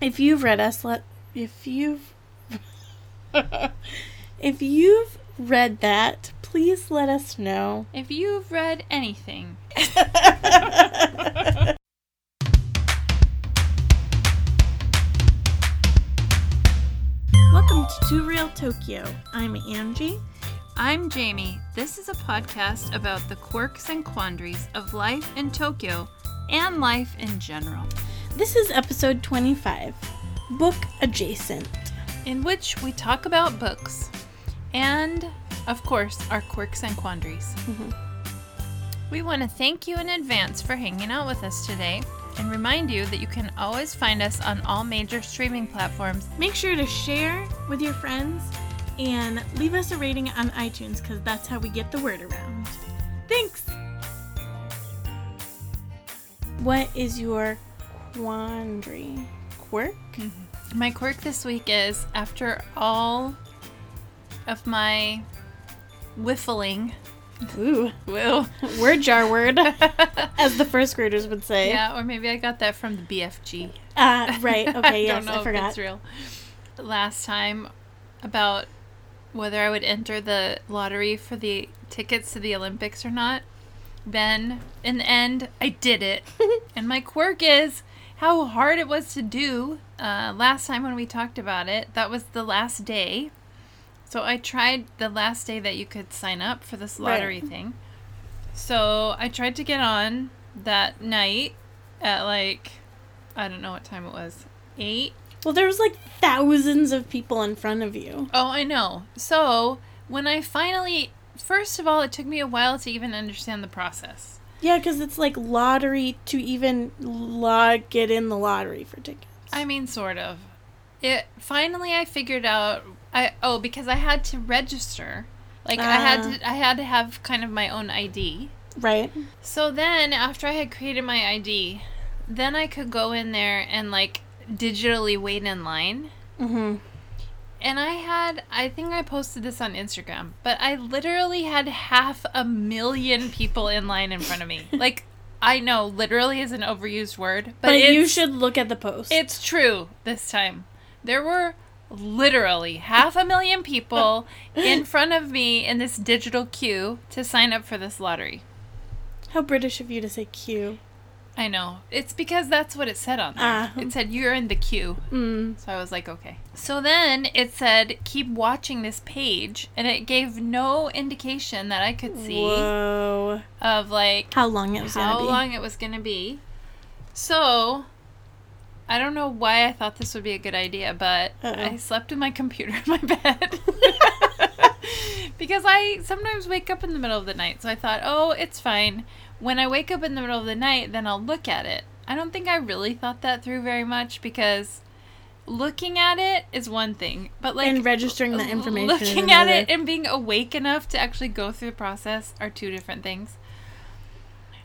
If you've read us, let if you've if you've read that, please let us know. If you've read anything, Welcome to Two Real Tokyo. I'm Angie. I'm Jamie. This is a podcast about the quirks and quandaries of life in Tokyo and life in general, This is episode 25, book adjacent. in which we talk about books and, of course, our quirks and quandaries. Mm-hmm. We want to thank you in advance for hanging out with us today and remind you that you can always find us on all major streaming platforms. Make sure to share with your friends and leave us a rating on iTunes because that's how we get the word around. Thanks! What is your quandary? Quirk? My quirk this week is after all of my whiffling, Ooh, woo, word jar word, as the first graders would say. yeah, or maybe I got that from the BFG. Uh, right, okay, I yes, don't know I if forgot. it's real. Last time about whether I would enter the lottery for the tickets to the Olympics or not. Then, in the end, I did it. and my quirk is how hard it was to do. Uh, last time when we talked about it, that was the last day. So I tried the last day that you could sign up for this Right. lottery thing. So I tried to get on that night at like, I don't know what time it was. Eight? Well, there was like thousands of people in front of you. Oh, I know. So when I finally, first of all, it took me a while to even understand the process. Yeah, because it's like lottery to even log get in the lottery for tickets. I mean, sort of. It finally I figured out. I oh because I had to register. Like I had Ah. to I had to have kind of my own ID. Right. So then after I had created my ID, then I could go in there and like digitally wait in line. Mm-hmm. And I had, I think I posted this on Instagram, but I literally had half a million people in line in front of me. Like, I know, literally is an overused word, but, But, you should look at the post. It's true this time. There were literally half a million people in front of me in this digital queue to sign up for this lottery. How British of you to say Q. I know. It's because that's what it said on there. Ah. It said, You're in the queue. Mm. So I was like, okay. So then it said, keep watching this page, and it gave no indication that I could see Whoa. of like How long it was how long it was gonna be. So I don't know why I thought this would be a good idea, but Uh-oh. I slept with my computer in my bed. because I sometimes wake up in the middle of the night. So I thought, oh, it's fine. When I wake up in the middle of the night, then I'll look at it. I don't think I really thought that through very much because looking at it is one thing, but like and registering the information. looking at it and being awake enough to actually go through the process are two different things.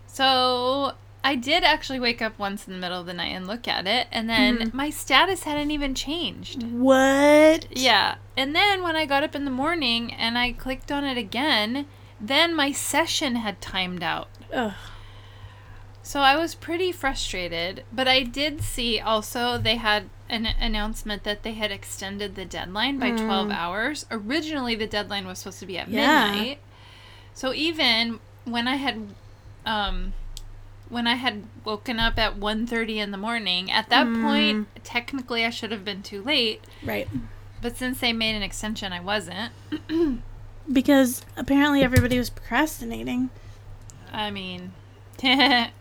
So I did actually wake up once in the middle of the night and look at it, and then Mhm. my status hadn't even changed. What? Yeah. And then when I got up in the morning and I clicked on it again, then my session had timed out. Ugh. So I was pretty frustrated, but I did see also they had an announcement that they had extended the deadline by 12 Mm. hours. Originally the deadline was supposed to be at Yeah. midnight. So even when I had um when I had woken up at 1:30 in the morning, at that Mm. point technically I should have been too late, Right. but since they made an extension I wasn't. Because apparently everybody was procrastinating, I mean,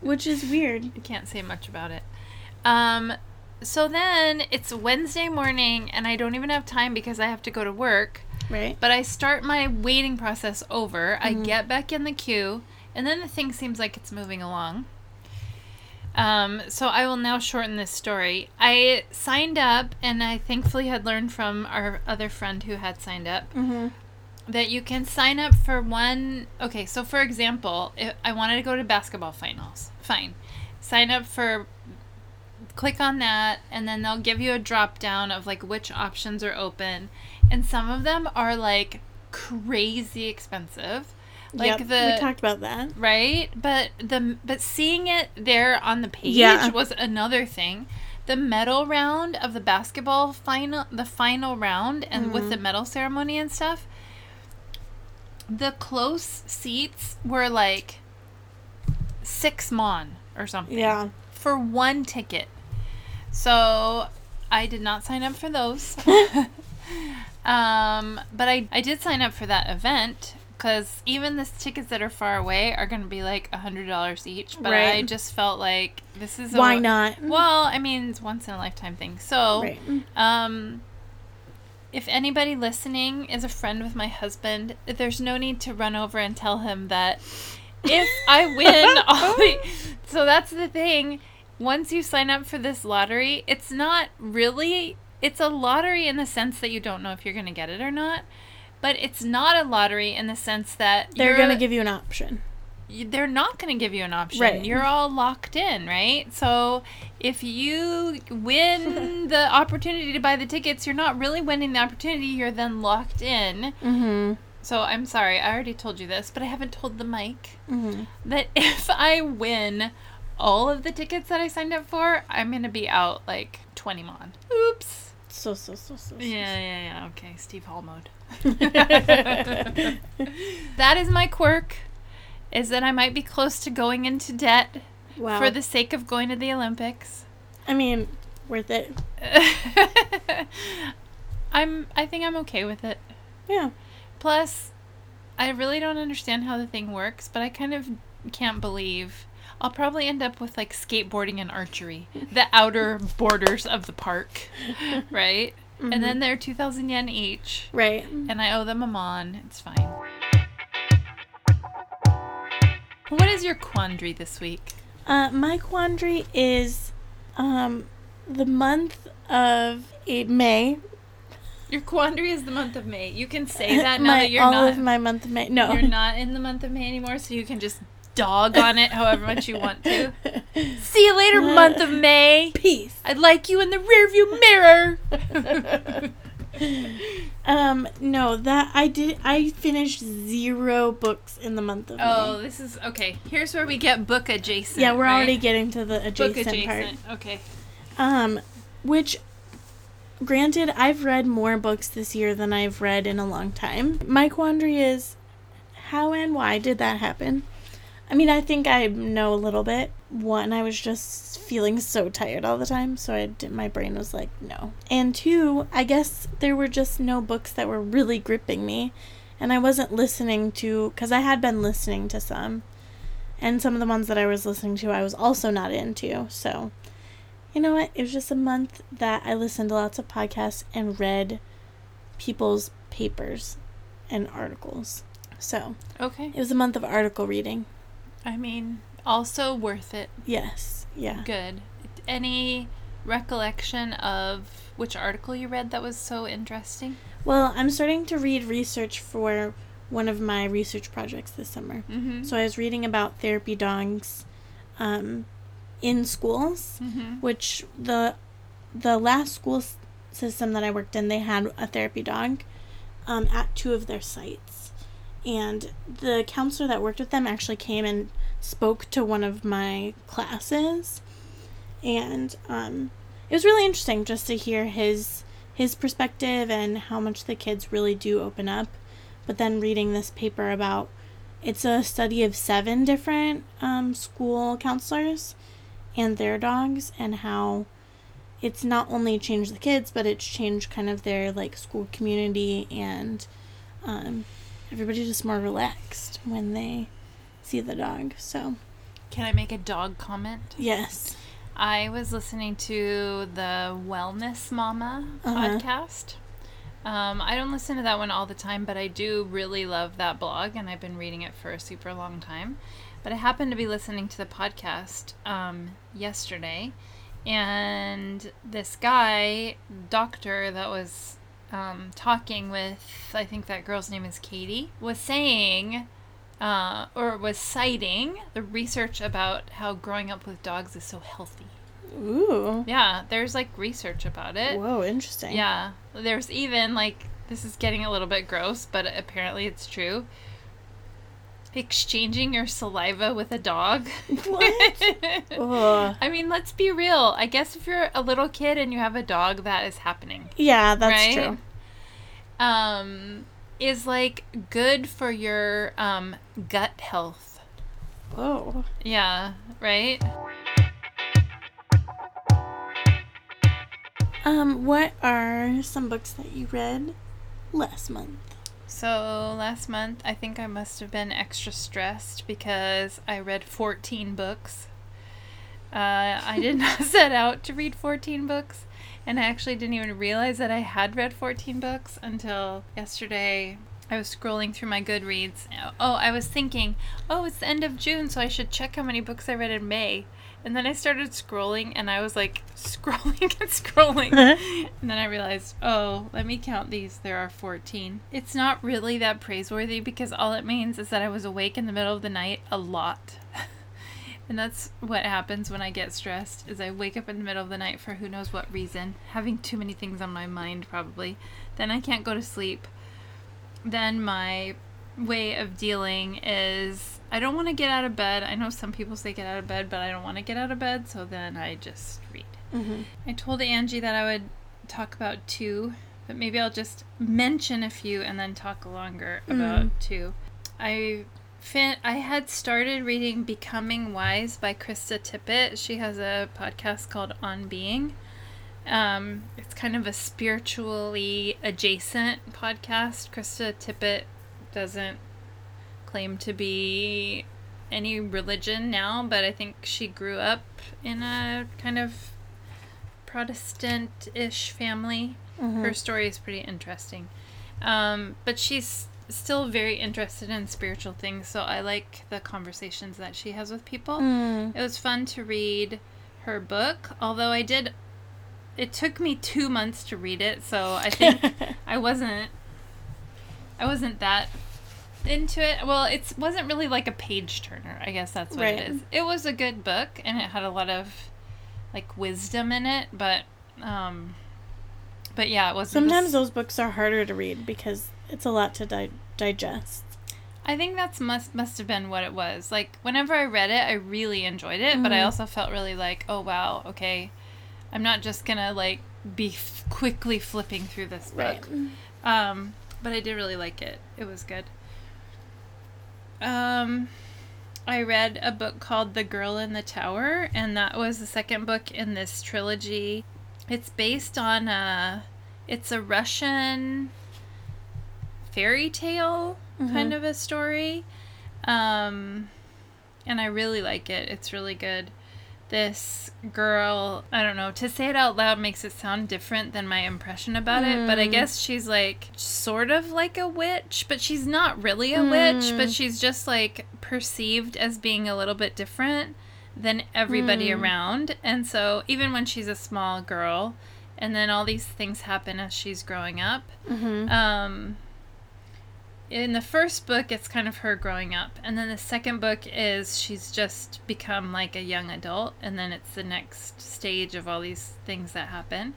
which is weird. I can't say much about it. Um, so then it's Wednesday morning, and I don't even have time because I have to go to work. Right. But I start my waiting process over. I Mhm. get back in the queue, and then the thing seems like it's moving along. Um, so I will now shorten this story. I signed up, and I thankfully had learned from our other friend who had signed up Mm-hmm. That you can sign up for one. Okay, so for example, if I wanted to go to basketball finals, fine. Sign up for. Click on that, and then they'll give you a drop down of like which options are open, and some of them are like crazy expensive. Like Yep, the we talked about that. right, but the but seeing it there on the page Yeah. was another thing. the medal round of the basketball final, the final round, and with the mm-hmm. medal ceremony and stuff, the close seats were like six mon or something Yeah. for one ticket. So I did not sign up for those. um, but I, I did sign up for that event because even the tickets that are far away are going to be like a hundred dollars each. But I just felt like this is a, Why not? Well, I mean, it's once in a lifetime thing. So, Right. um, if anybody listening is a friend with my husband, there's no need to run over and tell him that if I win all the. So that's the thing. Once you sign up for this lottery, it's not really. It's a lottery in the sense that you don't know if you're going to get it or not. But it's not a lottery in the sense that They're going to give you an option. They're not going to give you an option. Right. You're all locked in, right? So if you win the opportunity to buy the tickets, you're not really winning the opportunity. You're then locked in. Mm-hmm. So I'm sorry, I already told you this, but I haven't told the mic Mm-hmm. that if I win all of the tickets that I signed up for, I'm going to be out like 20 mon. Oops. So, so, so, so. so. Yeah, yeah, yeah. Okay, Steve Hall mode. that is my quirk. Is that I might be close to going into debt Wow. for the sake of going to the Olympics. I mean, worth it. I'm I think I'm okay with it. Yeah. Plus, I really don't understand how the thing works, but I kind of can't believe I'll probably end up with like skateboarding and archery, the outer borders of the park, right? And mm-hmm. then they're 2,000 yen each, Right. and I owe them a mon. It's fine. What is your quandary this week? Uh, my quandary is um, the month of May. Your quandary is the month of May. You can say that now my, that you're all not of my month of May. No. you're not in the month of May anymore, so you can just dog on it however much you want to. See you later, month of May. Peace. I'd like you in the rearview mirror. Um, no, that I did. I finished zero books in the month of oh, May. this is okay. Here's where we get book adjacent. Yeah, we're right? already getting to the book adjacent, adjacent. Okay. Um, which, granted, I've read more books this year than I've read in a long time. My quandary is, how and why did that happen? I mean, I think I know a little bit. One, I was just feeling so tired all the time, so I did, my brain was like, no. And two, I guess there were just no books that were really gripping me, and I wasn't listening to because I had been listening to some, and some of the ones that I was listening to I was also not into. So, you know what? It was just a month that I listened to lots of podcasts and read people's papers and articles. So Okay. it was a month of article reading. I mean, also worth it. Yes. Yeah. Good. Any recollection of which article you read that was so interesting? Well, I'm starting to read research for one of my research projects this summer. Mm-hmm. So I was reading about therapy dogs um, in schools, mm-hmm. which the the last school system that I worked in, they had a therapy dog um, at two of their sites, and the counselor that worked with them actually came and spoke to one of my classes, and um, it was really interesting just to hear his his perspective and how much the kids really do open up. But then reading this paper about it's a study of seven different um, school counselors and their dogs and how it's not only changed the kids but it's changed kind of their like school community and um, everybody's just more relaxed when they see the dog so Can I make a dog comment? yes I was listening to the Wellness Mama Uh-huh. podcast. Um, I don't listen to that one all the time, but I do really love that blog, and I've been reading it for a super long time. But I happened to be listening to the podcast um, yesterday, and this guy, doctor, that was um, talking with, I think that girl's name is Katie, was saying uh, or was citing the research about how growing up with dogs is so healthy. ooh Yeah, there's like research about it. whoa interesting Yeah, there's even like this is getting a little bit gross, but apparently it's true. Exchanging your saliva with a dog. What? I mean, let's be real. I guess if you're a little kid and you have a dog, that is happening. Yeah, that's Right? true. Um, is like good for your um gut health. Oh. Yeah, right? Um, what are some books that you read last month? So last month, I think I must have been extra stressed because I read 14 books. Uh, I did not set out to read 14 books, and I actually didn't even realize that I had read 14 books until yesterday. I was scrolling through my Goodreads. Oh, I was thinking, oh, it's the end of June, so I should check how many books I read in May. And then I started scrolling, and I was like scrolling and scrolling. Uh-huh. And then I realized, oh, let me count these. There are 14. It's not really that praiseworthy because all it means is that I was awake in the middle of the night a lot. and that's what happens when I get stressed is I wake up in the middle of the night for who knows what reason, having too many things on my mind probably. Then I can't go to sleep. Then my way of dealing is I don't want to get out of bed. I know some people say get out of bed, but I don't want to get out of bed, so then I just read. Mm-hmm. I told Angie that I would talk about two, but maybe I'll just mention a few and then talk longer about Mm. two. I fin- I had started reading Becoming Wise by Krista Tippett. She has a podcast called On Being. Um, it's kind of a spiritually adjacent podcast. Krista Tippett doesn't claim to be any religion now, but I think she grew up in a kind of Protestant ish family. Mm-hmm. Her story is pretty interesting. Um, but she's still very interested in spiritual things, so I like the conversations that she has with people. Mm. It was fun to read her book, although I did. It took me two months to read it, so I think I wasn't. I wasn't that into it. Well, it wasn't really like a page turner. I guess that's what Right. it is. It was a good book, and it had a lot of like wisdom in it, but um, but yeah, it wasn't. Sometimes those books are harder to read because it's a lot to di- digest. I think that's must must have been what it was. Like whenever I read it, I really enjoyed it, but I Mhm. also felt really like, oh wow, okay, I'm not just gonna like be f- quickly flipping through this book. Um, but I did really like it. It was good. Um, I read a book called The Girl in the Tower, and that was the second book in this trilogy. It's based on a, it's a Russian fairy tale kind Mhm. of a story. Um, and I really like it. It's really good. This girl, I don't know, to say it out loud makes it sound different than my impression about it, but I Mm. guess she's like sort of like a witch, but she's not really a witch, but Mm. she's just like perceived as being a little bit different than everybody Mm. around. And so even when she's a small girl, and then all these things happen as she's growing up, Mm-hmm. um, in the first book, it's kind of her growing up, and then the second book is she's just become like a young adult, and then it's the next stage of all these things that happen.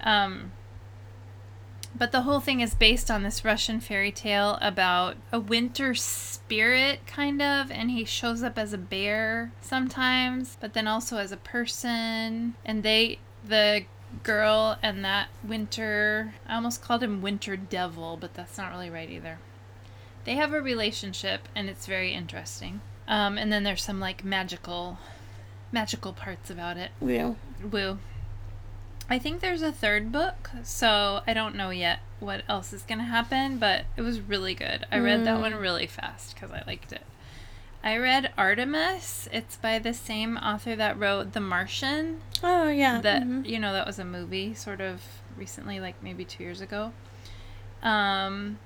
Um, but the whole thing is based on this Russian fairy tale about a winter spirit, kind of, and he shows up as a bear sometimes, but then also as a person. And they, the girl and that winter, I almost called him Winter Devil, but that's not really right either. They have a relationship, and it's very interesting. Um, and then there's some like magical, magical parts about it. Wheel. Woo. I think there's a third book, so I don't know yet what else is going to happen, but it was really good. I read that Mm. one really fast because I liked it. I read Artemis. It's by the same author that wrote The Martian. Oh yeah. That mhm. you know that was a movie sort of recently, like maybe 2 years ago. Um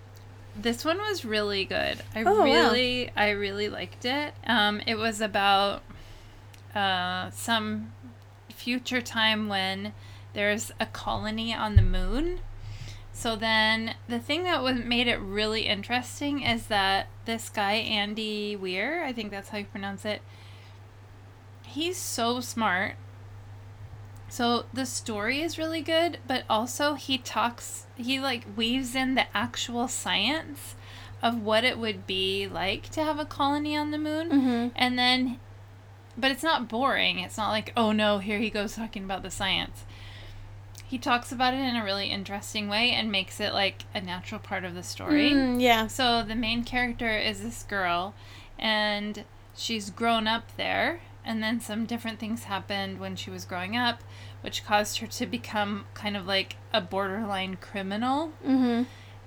this one was really good. I Oh, wow. really I really liked it. Um it was about uh some future time when there's a colony on the moon. So then the thing that was made it really interesting is that this guy Andy Weir, I think that's how you pronounce it. He's so smart. So the story is really good, but also he talks he like weaves in the actual science of what it would be like to have a colony on the moon. Mm-hmm. And then, but it's not boring. It's not like, oh no, here he goes talking about the science. He talks about it in a really interesting way and makes it like a natural part of the story. Mm, yeah. So the main character is this girl, and she's grown up there, and then some different things happened when she was growing up, which caused her to become kind of like a borderline criminal. Mm-hmm.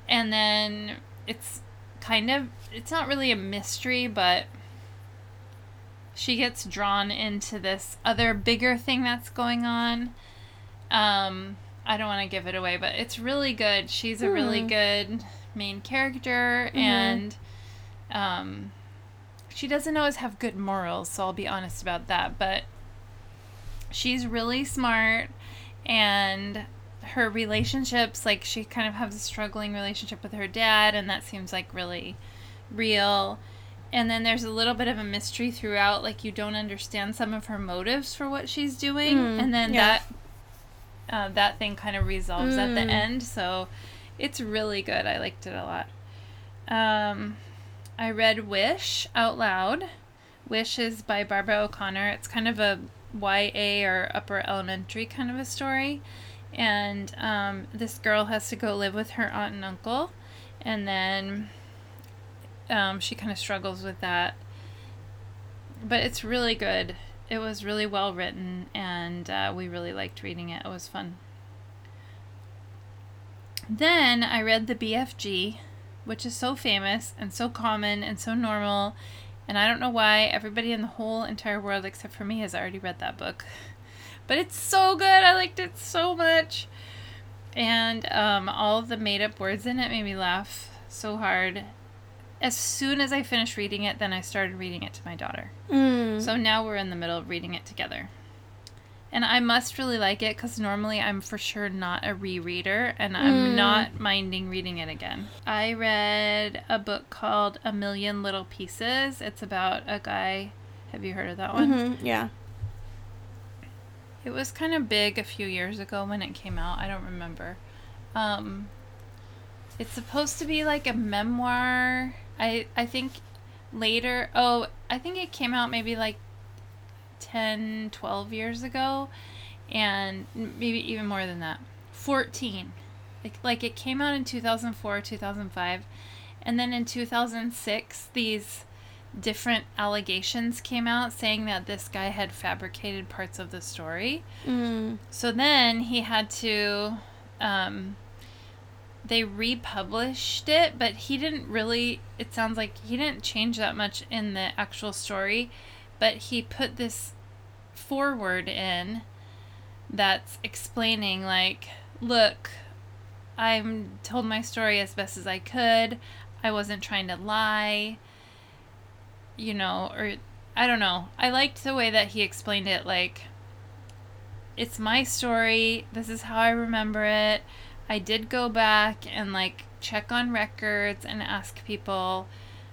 And then it's kind of, it's not really a mystery, but she gets drawn into this other bigger thing that's going on. Um, I don't want to give it away, but it's really good. She's a really Hmm. good main character, and um, she doesn't always have good morals, so I'll be honest about that. But she's really smart, and her relationships, like she kind of has a struggling relationship with her dad, and that seems like really real. And then there's a little bit of a mystery throughout, like you don't understand some of her motives for what she's doing, Mm, and then yeah. that uh, that thing kind of resolves at the Mm. end. So it's really good. I liked it a lot. Um, I read Wish out loud. Wish is by Barbara O'Connor. It's kind of a YA or upper elementary kind of a story. And um, this girl has to go live with her aunt and uncle. And then um, she kind of struggles with that. But it's really good. It was really well written, and uh, we really liked reading it. It was fun. Then I read the BFG, which is so famous and so common and so normal. And I don't know why everybody in the whole entire world, except for me, has already read that book. But it's so good. I liked it so much. And um, all the made up words in it made me laugh so hard. As soon as I finished reading it, then I started reading it to my daughter. Mm. So now we're in the middle of reading it together. And I must really like it because normally I'm for sure not a rereader and I'm Mm. not minding reading it again. I read a book called A Million Little Pieces. It's about a guy. Have you heard of that one? Mhm, Yeah. It was kind of big a few years ago when it came out. I don't remember. Um, it's supposed to be like a memoir. I I think later. Oh, I think it came out maybe like 10, 12 years ago, and maybe even more than that. 14. Like like it came out in 2004, 2005, and then in 2006 these different allegations came out saying that this guy had fabricated parts of the story. Mm. So then he had to um they republished it, but he didn't really it sounds like he didn't change that much in the actual story, but he put this forward in that's explaining like look I'm told my story as best as I could. I wasn't trying to lie. You know, or I don't know. I liked the way that he explained it like it's my story. This is how I remember it. I did go back and like check on records and ask people,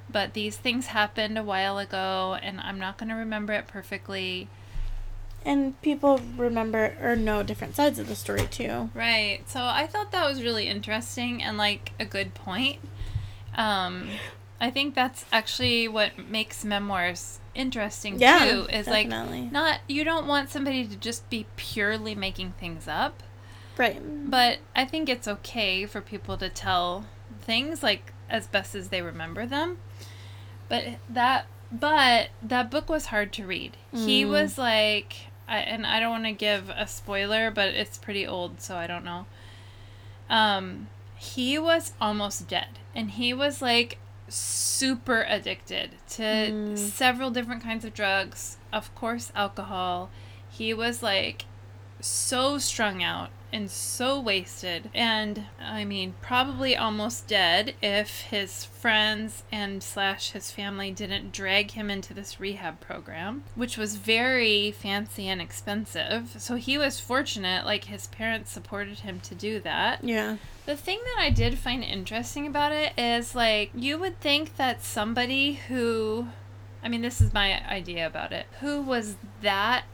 but these things happened a while ago and I'm not going to remember it perfectly. And people remember or know different sides of the story too. Right. So I thought that was really interesting and like a good point. Um I think that's actually what makes memoirs interesting Yeah, too. Is definitely. like not you don't want somebody to just be purely making things up. Right. But I think it's okay for people to tell things like as best as they remember them. But that but that book was hard to read. He Mm. was like I, and I don't want to give a spoiler, but it's pretty old, so I don't know. Um he was almost dead and he was like super addicted to Mm. several different kinds of drugs, of course alcohol. He was like so strung out and so wasted. And i mean probably almost dead if his friends and slash his family didn't drag him into this rehab program which was very fancy and expensive. So he was fortunate like his parents supported him to do that. Yeah. the thing that I did find interesting about it is like you would think that somebody who I mean this is my idea about it who was that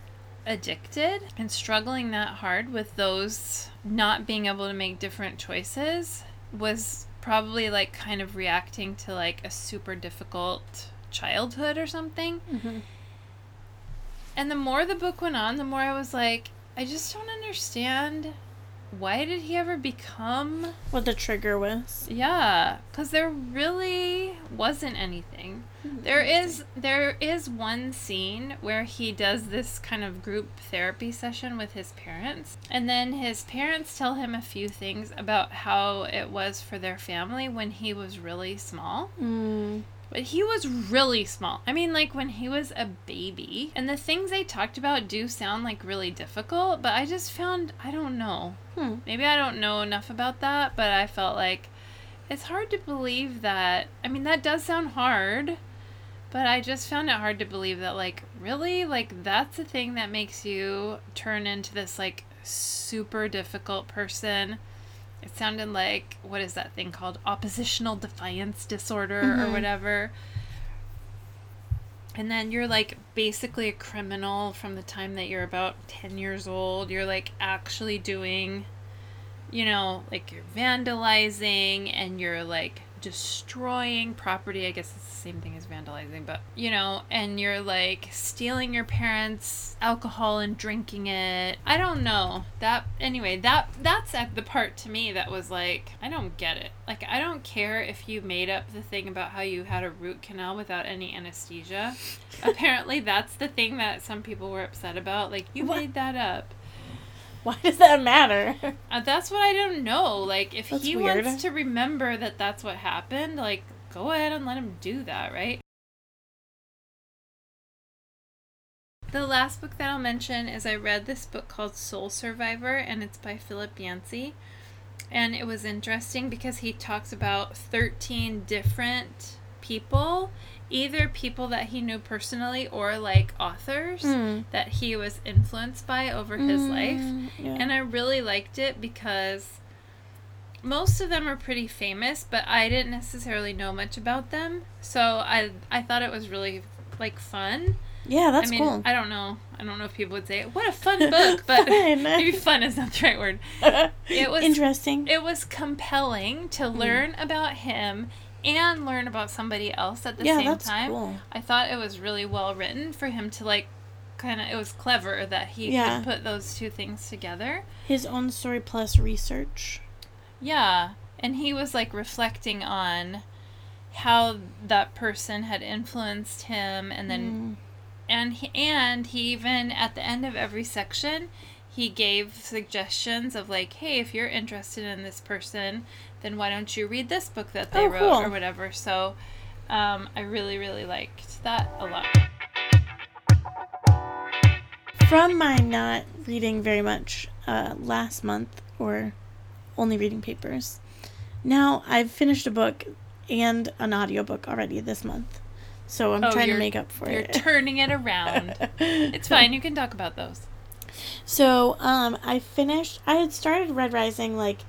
addicted and struggling that hard with those not being able to make different choices was probably like kind of reacting to like a super difficult childhood or something. Mm-hmm. And the more the book went on, the more I was like, I just don't understand why did he ever become What the trigger was. yeah because there really wasn't anything there is there is one scene where he does this kind of group therapy session with his parents and then his parents tell him a few things about how it was for their family when he was really small Mm. But he was really small. I mean, like when he was a baby. And the things they talked about do sound like really difficult, but I just found, I don't know. Hmm. Maybe I don't know enough about that, but I felt like it's hard to believe that. I mean, that does sound hard, but I just found it hard to believe that, like, really? Like, that's the thing that makes you turn into this, like, super difficult person. It sounded like, what is that thing called? Oppositional defiance disorder or Mhm. whatever. And then you're like basically a criminal from the time that you're about 10 years old. You're like actually doing, you know, like you're vandalizing and you're like destroying property. I guess it's the same thing as vandalizing, but you know, and you're like stealing your parents' alcohol and drinking it. I don't know. That anyway, that that's at the part to me that was like, I don't get it. Like I don't care if you made up the thing about how you had a root canal without any anesthesia. Apparently that's the thing that some people were upset about. Like you What? made that up. Why does that matter? Uh, that's what I don't know. Like, if That's he weird. wants to remember that that's what happened, like, go ahead and let him do that, right? The last book that I'll mention is I read this book called Soul Survivor, and it's by Philip Yancey. And it was interesting because he talks about 13 different people, either people that he knew personally or like authors Mm. that he was influenced by over his life. Mm, Yeah. And I really liked it because most of them are pretty famous, but I didn't necessarily know much about them. So I I thought it was really like fun. yeah, that's I mean, cool. I don't know. I don't know if people would say what a fun book, but Fun. maybe fun is not the right word. It was interesting. it was compelling to Hmm. learn about him and learn about somebody else at the yeah, same that's time. cool. I thought it was really well written for him to like kind of it was clever that he Yeah. could put those two things together. His own story plus research. Yeah, and he was like reflecting on how that person had influenced him and then mm. and he, and he even at the end of every section he gave suggestions of like hey if you're interested in this person then why don't you read this book that they Oh, wrote cool. or whatever so um, i really really liked that a lot From my not reading very much uh, last month or only reading papers, now I've finished a book and an audiobook already this month. So I'm Oh, trying to make up for it. you're turning it around it's fine you can talk about those So, um, I finished. I had started Red Rising like,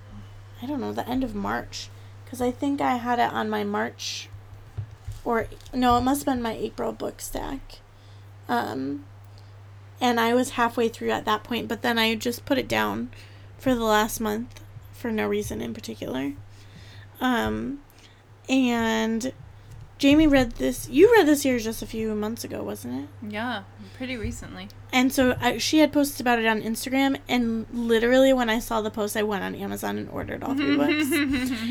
I don't know, the end of March, because I think I had it on my March, or no, it must have been my April book stack. Um, and I was halfway through at that point, but then I just put it down for the last month for no reason in particular. Um, and Jamie read this. You read this series just a few months ago, wasn't it? yeah pretty recently And so I, she had posted about it on Instagram, and literally when I saw the post, I went on Amazon and ordered all three books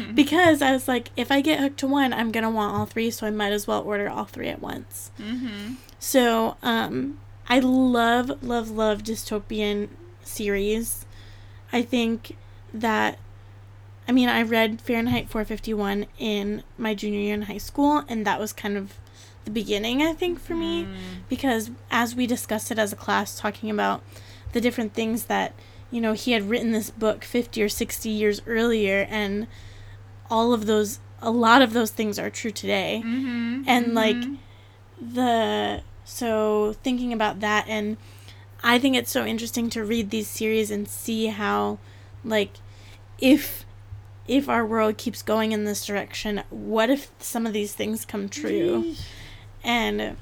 because I was like, if I get hooked to one, I'm gonna want all three, so I might as well order all three at once. mm-hmm. So, um, I love, love, love dystopian series. I think that, I mean, I read Fahrenheit 451 in my junior year in high school, and that was kind of the beginning, I think, for me Mm. because as we discussed it as a class talking about the different things that you know he had written this book 50 or 60 years earlier and all of those a lot of those things are true today Mm-hmm. and like the so thinking about that and i think it's so interesting to read these series and see how like if if our world keeps going in this direction what if some of these things come true and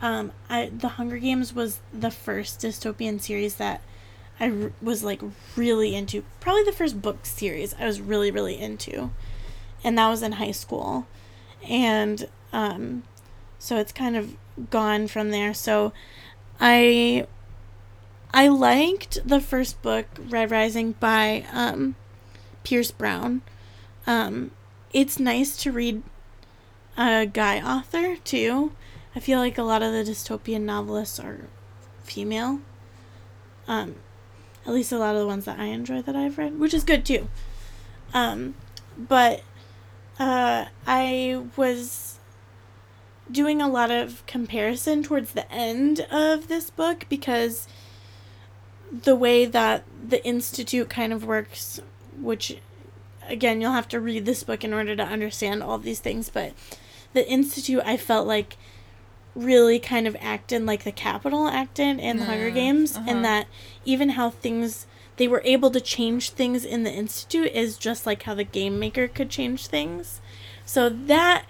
um i the hunger games was the first dystopian series that i r- was like really into probably the first book series i was really really into and that was in high school. And um, so it's kind of gone from there. So I I liked the first book, Red Rising, by um, Pierce Brown. Um, it's nice to read a guy author too. I feel like a lot of the dystopian novelists are female. Um, at least a lot of the ones that I enjoy that I've read, which is good too. Um, but uh, I was doing a lot of comparison towards the end of this book because the way that the institute kind of works, which again you'll have to read this book in order to understand all these things, but the institute I felt like really kind of acted like the capital acted in the Hunger Mm, Games, uh-huh. and that even how things they were able to change things in the institute is just like how the game maker could change things. So that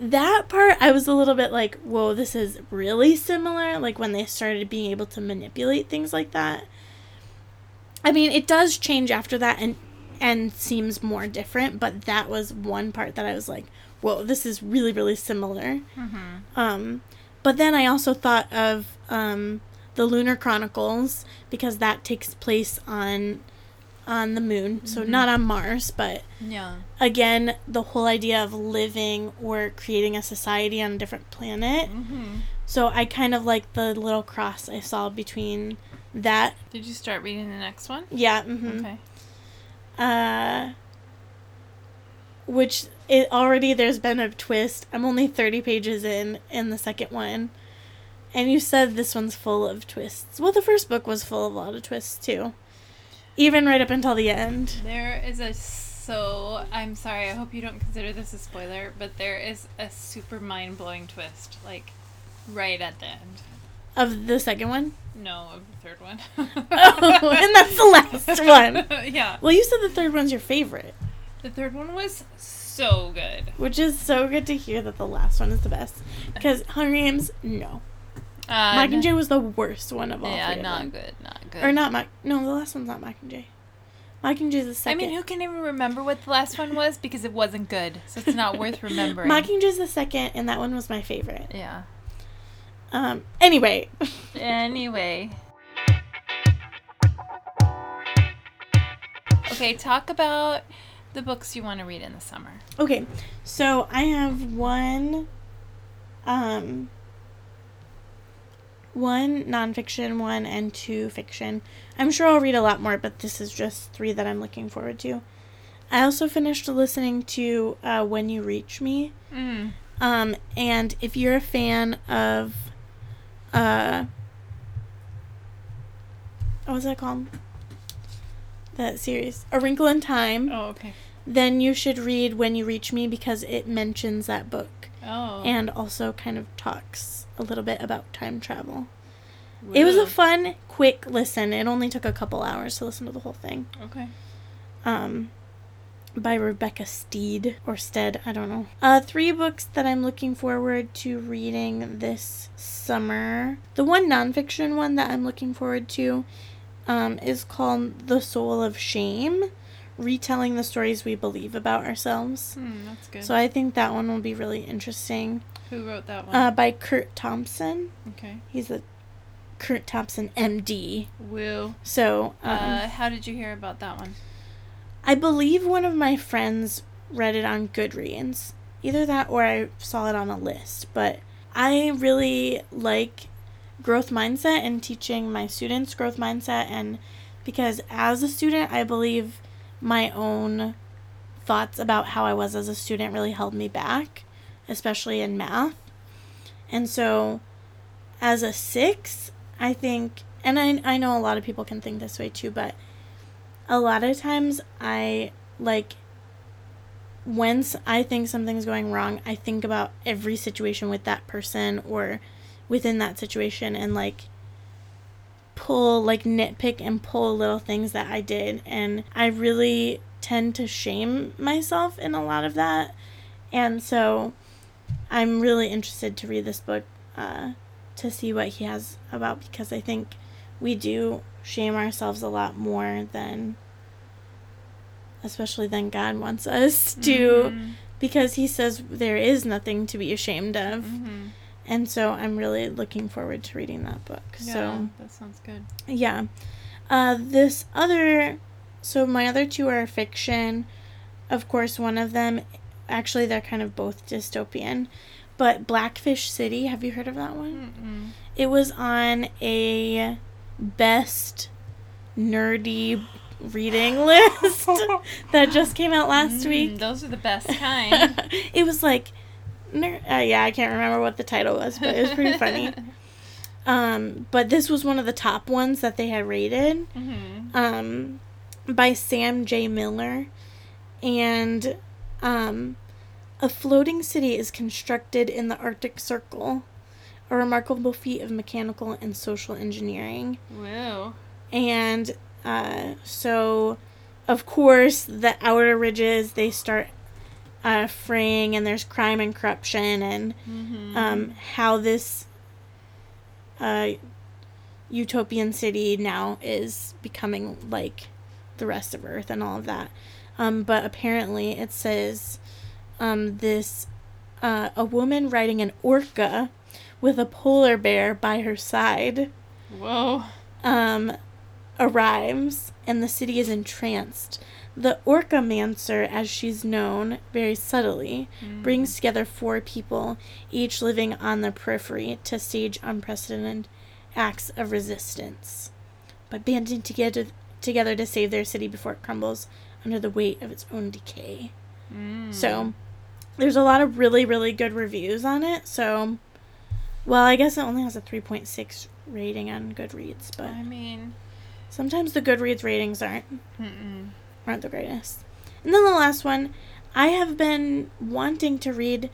that part I was a little bit like, whoa, this is really similar. Like when they started being able to manipulate things like that. I mean, it does change after that and and seems more different, but that was one part that I was like, whoa, this is really really similar. Mm-hmm. Um, but then I also thought of um, the Lunar Chronicles because that takes place on on the moon, so not on Mars, but Yeah. again, the whole idea of living or creating a society on a different planet. Mm-hmm. So I kind of like the little cross I saw between that. Did you start reading the next one? Yeah. hmm Okay. Uh, which it already there's been a twist. I'm only 30 pages in in the second one. And you said this one's full of twists. Well, the first book was full of a lot of twists too. Even right up until the end. There is a so I'm sorry. I hope you don't consider this a spoiler, but there is a super mind blowing twist, like right at the end. Of the second one? No, of the third one. Oh, and that's the last one. yeah, Well, you said the third one's your favorite, the third one was so good. which is so good to hear that the last one is the best. Because Hunger Games, no. Uh, Mockingjay was the worst one of all Yeah, three not good, not good. Or not Mock. No, the last one's not Mockingjay. Mockingjay's the second. I mean, who can even remember what the last one was because it wasn't good, so it's not worth remembering. Mockingjay's the second, and that one was my favorite. yeah. Um. Anyway, Anyway. Okay, talk about the books you want to read in the summer. okay. So I have one. Um. One nonfiction, one and two fiction. I'm sure I'll read a lot more, but this is just three that I'm looking forward to. I also finished listening to uh, When You Reach Me. Mm. Um, and if you're a fan of, uh, what was that called? That series, A Wrinkle in Time. Oh, okay. Then you should read When You Reach Me because it mentions that book Oh. and also kind of talks a little bit about time travel. It was a fun, quick listen. It only took a couple hours to listen to the whole thing. Okay. um, by Rebecca Steed or Stead, I don't know. Uh, three books that I'm looking forward to reading this summer. The one nonfiction one that I'm looking forward to um, is called The Soul of Shame, retelling the stories we believe about ourselves. Hmm, that's good. So I think that one will be really interesting. Who wrote that one? Uh, by Curt Thompson. okay. He's a Curt Thompson MD. Woo. So um, Uh, how did you hear about that one? I believe one of my friends read it on Goodreads. Either that or I saw it on a list. But I really like growth mindset and teaching my students growth mindset. And because as a student, I believe my own thoughts about how I was as a student really held me back, especially in math. And so as a six, I think, and I, I know a lot of people can think this way too, but a lot of times I like once I think something's going wrong, I think about every situation with that person or within that situation and like pull like nitpick and pull little things that I did and I really tend to shame myself in a lot of that. And so I'm really interested to read this book uh, to see what he has about because I think we do shame ourselves a lot more than especially than God wants us to, Mhm. because He says there is nothing to be ashamed of. Mhm. And so I'm really looking forward to reading that book. Yeah, So, that sounds good. yeah. Uh, this other, so my other two are fiction. Of course, one of them, actually, they're kind of both dystopian. But Blackfish City, have you heard of that one? Mm-mm. It was on a best nerdy reading list that just came out last Mm, week. Those are the best kind. it was like, ner- uh, yeah, I can't remember what the title was, but it was pretty funny. Um, but this was one of the top ones that they had rated hmm um, by Sam J. Miller. And um, a floating city is constructed in the Arctic Circle, a remarkable feat of mechanical and social engineering. Whoa. And uh, so, of course, the outer ridges they start uh, fraying, and there's crime and corruption, and Mm-hmm. um, how this uh, utopian city now is becoming like the rest of Earth and all of that. Um, but apparently, it says um, this uh, a woman riding an orca with a polar bear by her side Whoa. um, arrives, and the city is entranced. The Orcamancer, as she's known very subtly, Mm. brings together four people, each living on the periphery, to stage unprecedented acts of resistance, by banding together together to save their city before it crumbles under the weight of its own decay. Mm. So, there's a lot of really, really good reviews on it. So, well, I guess it only has a 3.6 rating on Goodreads, but I mean, sometimes the Goodreads ratings aren't mm-mm. aren't the greatest. And then the last one, I have been wanting to read.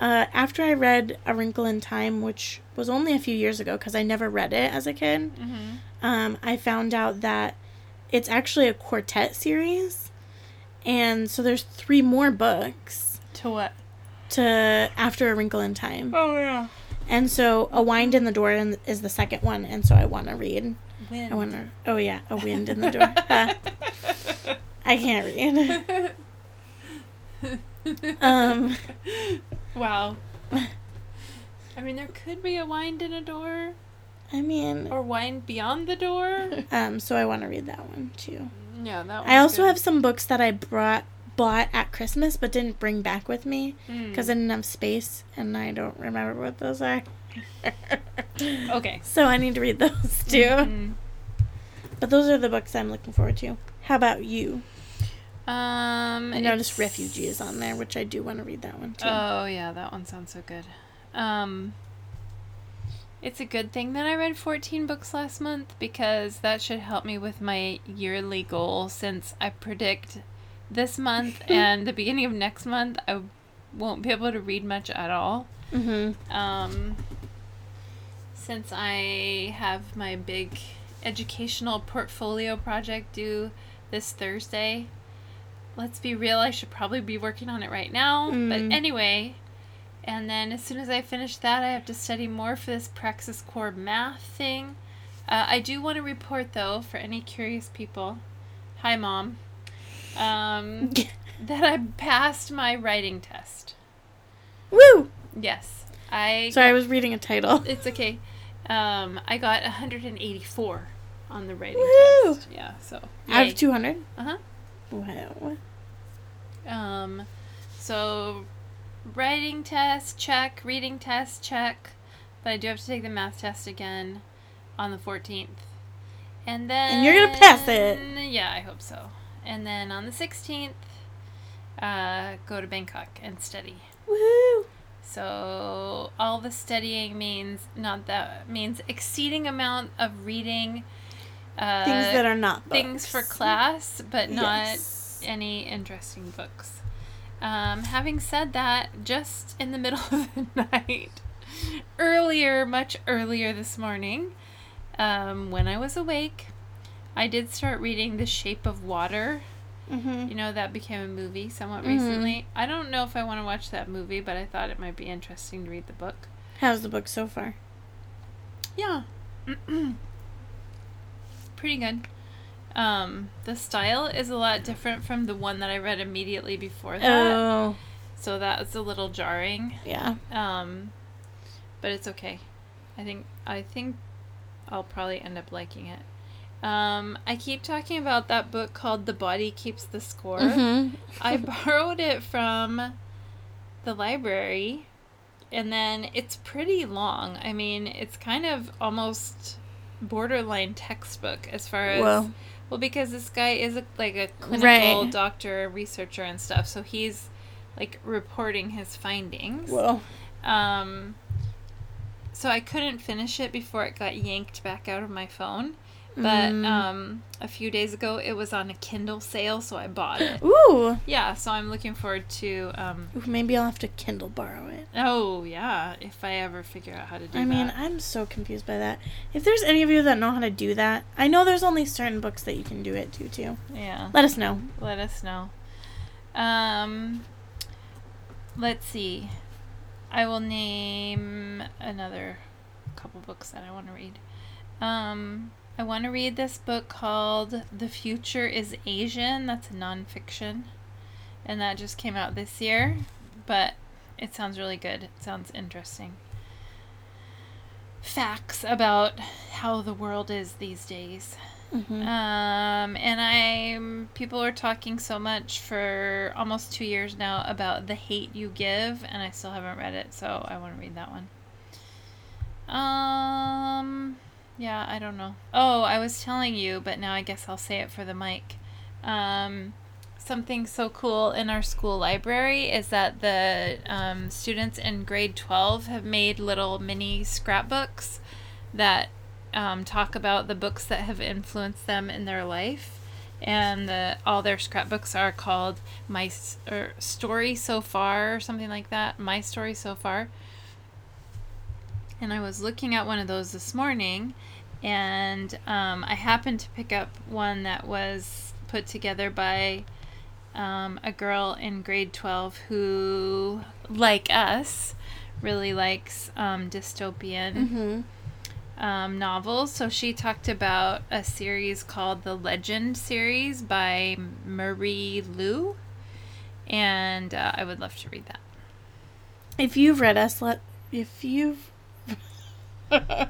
Uh, after I read A Wrinkle in Time, which was only a few years ago because I never read it as a kid, Mm-hmm. um, I found out that it's actually a quartet series, and so there's three more books To what? to After A Wrinkle in Time, Oh yeah. And so A Wind in the Door is the second one, and so I want to read. Wind. I want to. Oh yeah, A Wind in the Door. Uh, I can't read. Um. wow. I mean, there could be a wind in a door, I mean, or wind beyond the door. um, so I want to read that one too. Yeah, that. I also have some books that I brought bought at Christmas but didn't bring back with me Hmm. because I didn't have space and I don't remember what those are. Okay. So I need to read those too. Mm. But those are the books I'm looking forward to. How about you? Um. I noticed Refugee is on there, which I do want to read that one too. Oh yeah, that one sounds so good. Um. It's a good thing that I read 14 books last month because that should help me with my yearly goal since I predict this month and the beginning of next month I won't be able to read much at all. mm-hmm. Um, since I have my big educational portfolio project due this Thursday, let's be real, I should probably be working on it right now. Mm. But anyway, and then as soon as I finish that, I have to study more for this Praxis Core math thing. Uh, I do want to report though, for any curious people, hi mom, um, that I passed my writing test. Woo! Yes, I. Sorry, I was reading a title. It's okay. Um, I got 184 on the writing Woo! test. Yeah, so. Out yay. of 200? Uh-huh. Wow. Um, so writing test check, reading test check, but I do have to take the math test again on the 14th. And then And you're gonna pass it. Yeah, I hope so. And then on the 16th, uh, go to Bangkok and study. Woo! So all the studying means not that means exceeding amount of reading uh, Things that are not books. things for class, but not Yes. any interesting books. Um, having said that, just in the middle of the night, earlier, much earlier this morning, um, when I was awake, I did start reading The Shape of Water. Mm-hmm. You know, that became a movie somewhat Mhm. recently. I don't know if I want to watch that movie, but I thought it might be interesting to read the book. How's the book so far? Yeah. Pretty good. Um, the style is a lot different from the one that I read immediately before that. Oh, So that's a little jarring. yeah. Um, but it's okay. I think I think I'll probably end up liking it. Um, I keep talking about that book called The Body Keeps the Score. Mhm. I borrowed it from the library and then it's pretty long. I mean, it's kind of almost borderline textbook as far as Whoa. well because this guy is a, like a clinical Right. doctor, researcher and stuff. So he's like reporting his findings. Whoa. Um, so I couldn't finish it before it got yanked back out of my phone. But Mm. um, a few days ago, it was on a Kindle sale, so I bought it. Ooh. Yeah, so I'm looking forward to. Um, Ooh, Maybe I'll have to Kindle borrow it. oh yeah, if I ever figure out how to do it. I mean. I'm so confused by that. If there's any of you that know how to do that, I know there's only certain books that you can do it to too. yeah, Let us know. let us know. Um, let's see. I will name another couple books that I want to read. Um, I want to read this book called The Future is Asian. That's a nonfiction. And that just came out this year. But it sounds really good. It sounds interesting. Facts about how the world is these days. hmm Um, and I'm people are talking so much for almost two years now about the hate you give, and I still haven't read it, so I want to read that one. Um, yeah, I don't know. Oh, I was telling you, but now I guess I'll say it for the mic. Um, something so cool in our school library is that the um, students in grade 12 have made little mini scrapbooks that um, talk about the books that have influenced them in their life. And the, all their scrapbooks are called My S- or Story So Far, or something like that. My Story So Far. And I was looking at one of those this morning, and um, I happened to pick up one that was put together by um, a girl in grade 12 who, like us, really likes um, dystopian hmm um, novels. So she talked about a series called the Legend series by Marie Lu. And uh, I would love to read that. If you've read us, let if you've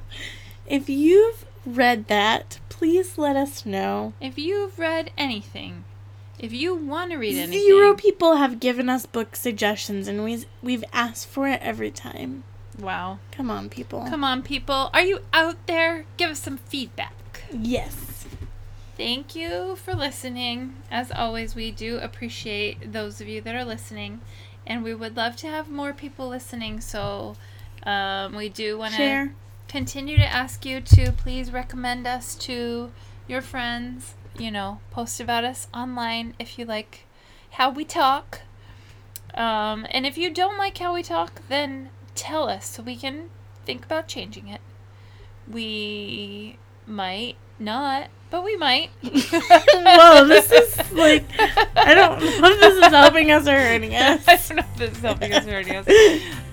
if you've read that, please let us know. If you've read anything, if you want to read anything, Zero people have given us book suggestions, and we we've asked for it every time. wow. Come on, people. Come on, people. Are you out there? Give us some feedback. Yes. Thank you for listening. As always, we do appreciate those of you that are listening, and we would love to have more people listening. So, um, we do want to Share. Continue to ask you to please recommend us to your friends. You know, post about us online if you like how we talk. Um, and if you don't like how we talk, then tell us so we can think about changing it. We might not, but we might. Whoa, this is like I don't know if this is helping us or hurting us. I don't know if this is helping us or hurting us.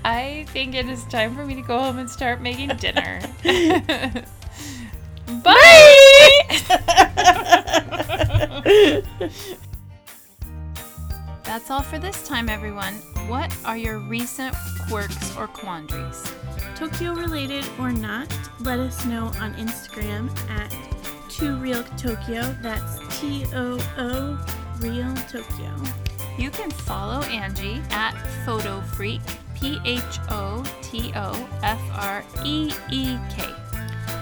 I think it is time for me to go home and start making dinner. Bye! That's all for this time, everyone. What are your recent quirks or quandaries? Tokyo related or not, let us know on Instagram at Too Real Tokyo. That's T O O Real Tokyo. You can follow Angie at Photo Freak, P H O T O F R E E K.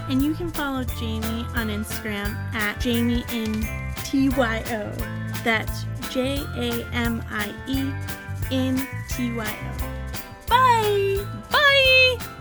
And you can follow Jamie on Instagram at Jamie in T Y O. That's J A M I E in T Y O. Bye! Bye!